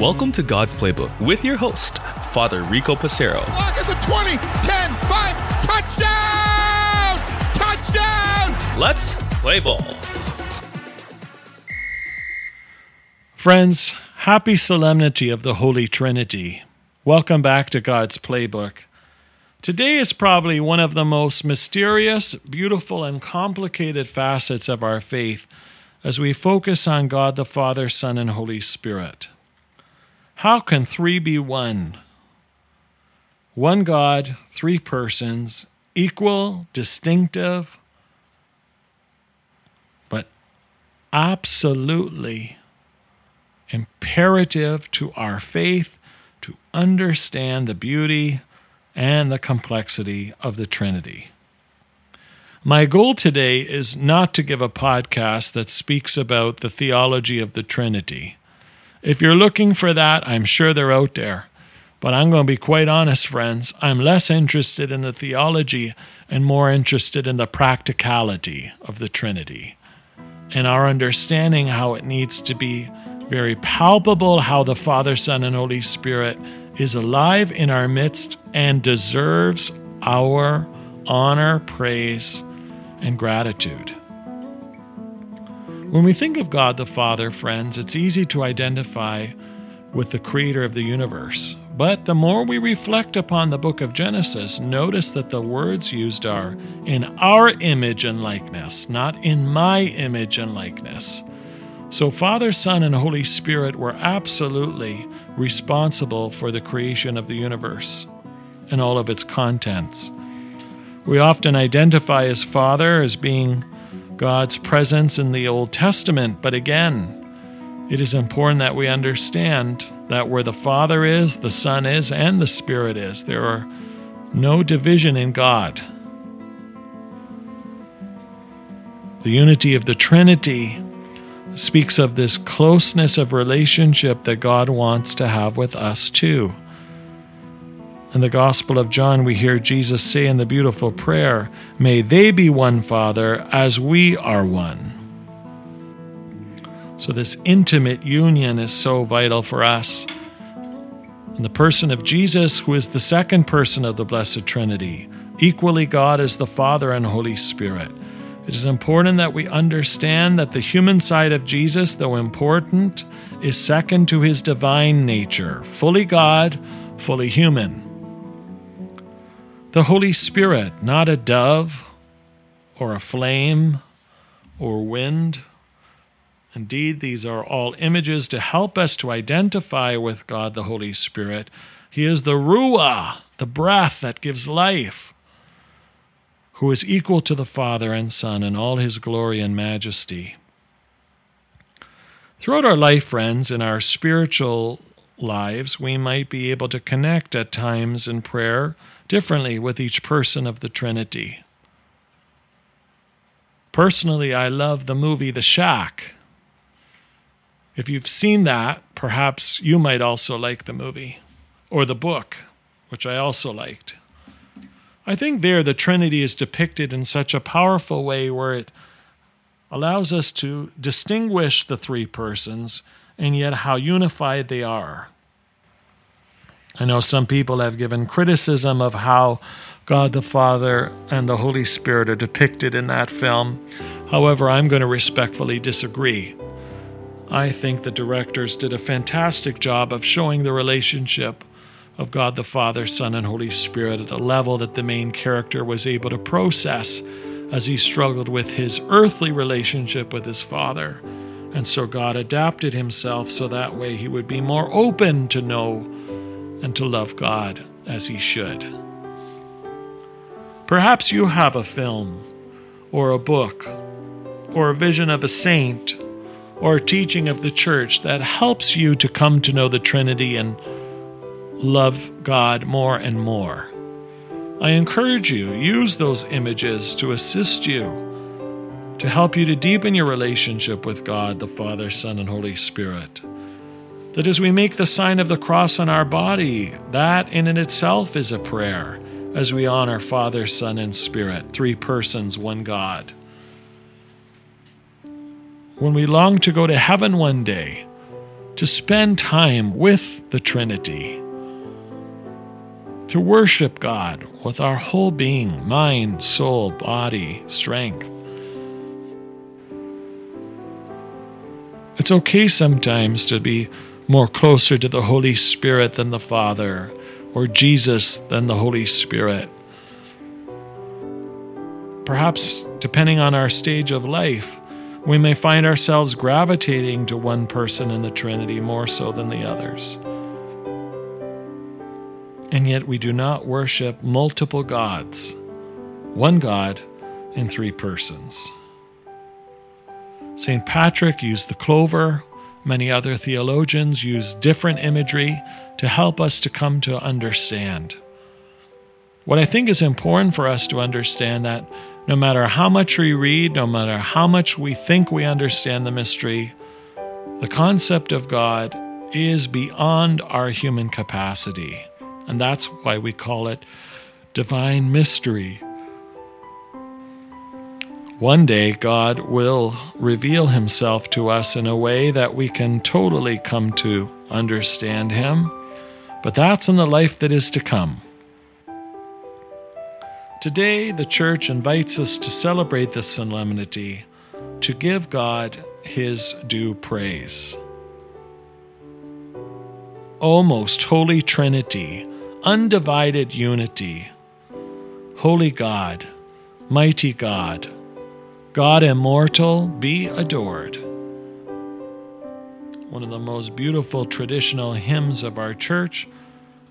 Welcome to God's Playbook with your host, Father Rico Passero. Lock at the 20, 10, 5, touchdown! Touchdown! Let's play ball. Friends, happy solemnity of the Holy Trinity. Welcome back to God's Playbook. Today is probably one of the most mysterious, beautiful, and complicated facets of our faith as we focus on God the Father, Son, and Holy Spirit. How can three be one? One God, three persons, equal, distinctive, but absolutely imperative to our faith to understand the beauty and the complexity of the Trinity. My goal today is not to give a podcast that speaks about the theology of the Trinity. If you're looking for that, I'm sure they're out there. But I'm going to be quite honest, friends. I'm less interested in the theology and more interested in the practicality of the Trinity and our understanding how it needs to be very palpable, how the Father, Son, and Holy Spirit is alive in our midst and deserves our honor, praise, and gratitude. When we think of God the Father, friends, it's easy to identify with the creator of the universe. But the more we reflect upon the book of Genesis, notice that the words used are in our image and likeness, not in my image and likeness. So, Father, Son, and Holy Spirit were absolutely responsible for the creation of the universe and all of its contents. We often identify as Father as being God's presence in the Old Testament, but again, it is important that we understand that where the Father is, the Son is, and the Spirit is, there are no division in God. The unity of the Trinity speaks of this closeness of relationship that God wants to have with us too. In the Gospel of John, we hear Jesus say in the beautiful prayer, May they be one, Father, as we are one. So, this intimate union is so vital for us. In the person of Jesus, who is the second person of the Blessed Trinity, equally God is the Father and Holy Spirit. It is important that we understand that the human side of Jesus, though important, is second to his divine nature, fully God, fully human. The Holy Spirit, not a dove or a flame or wind. Indeed, these are all images to help us to identify with God the Holy Spirit. He is the Ruah, the breath that gives life who is equal to the Father and Son in all his glory and majesty. Throughout our life, friends, in our spiritual lives, we might be able to connect at times in prayer differently with each person of the Trinity. Personally, I love the movie The Shack. If you've seen that, perhaps you might also like the movie or the book, which I also liked. I think there the Trinity is depicted in such a powerful way where it allows us to distinguish the three persons and yet how unified they are. I know some people have given criticism of how God the Father and the Holy Spirit are depicted in that film. However, I'm going to respectfully disagree. I think the directors did a fantastic job of showing the relationship of God the Father, Son, and Holy Spirit at a level that the main character was able to process as he struggled with his earthly relationship with his Father. And so God adapted himself so that way he would be more open to know and to love God as he should. Perhaps you have a film or a book or a vision of a saint or a teaching of the church that helps you to come to know the Trinity and love God more and more. I encourage you, use those images to assist you, to help you to deepen your relationship with God, the Father, Son, and Holy Spirit. That as we make the sign of the cross on our body, that in and itself is a prayer as we honor Father, Son, and Spirit, three persons, one God. when we long to go to heaven one day, to spend time with the Trinity, to worship God with our whole being mind, soul, body, strength. It's okay sometimes to be more closer to the Holy Spirit than the Father, or Jesus than the Holy Spirit. Perhaps, depending on our stage of life, we may find ourselves gravitating to one person in the Trinity more so than the others. And yet we do not worship multiple gods, one God in three persons. St. Patrick used the clover. Many other theologians use different imagery to help us to come to understand. What I think is important for us to understand that no matter how much we read, no matter how much we think we understand the mystery, the concept of God is beyond our human capacity. And that's why we call it divine mystery. One day, God will reveal himself to us in a way that we can totally come to understand him, but that's in the life that is to come. Today, the church invites us to celebrate this solemnity, to give God his due praise. O most holy Trinity, undivided unity, holy God, mighty God, God immortal, be adored. One of the most beautiful traditional hymns of our church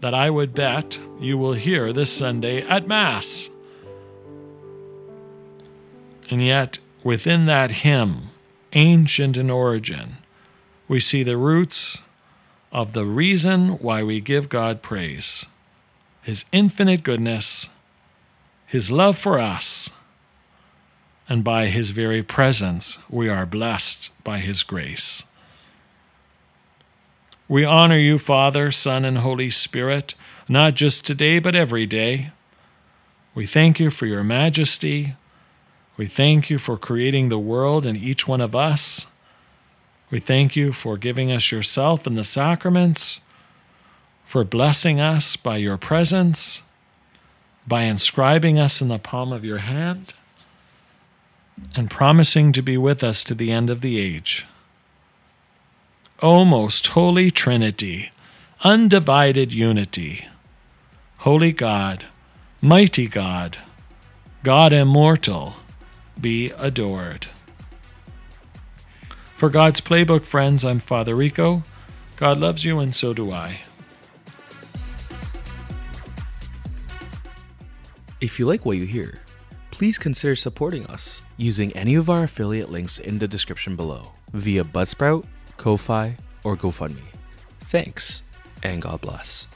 that I would bet you will hear this Sunday at Mass. And yet, within that hymn, ancient in origin, we see the roots of the reason why we give God praise His infinite goodness, His love for us and by his very presence we are blessed by his grace. We honor you, Father, Son, and Holy Spirit, not just today, but every day. We thank you for your majesty. We thank you for creating the world and each one of us. We thank you for giving us yourself in the sacraments, for blessing us by your presence, by inscribing us in the palm of your hand and promising to be with us to the end of the age. O most holy Trinity, undivided unity, holy God, mighty God, God immortal, be adored. For God's Playbook friends, I'm Father Rico. God loves you, and so do I. If you like what you hear, please consider supporting us using any of our affiliate links in the description below via Buzzsprout, Ko-Fi, or GoFundMe. Thanks, and God bless.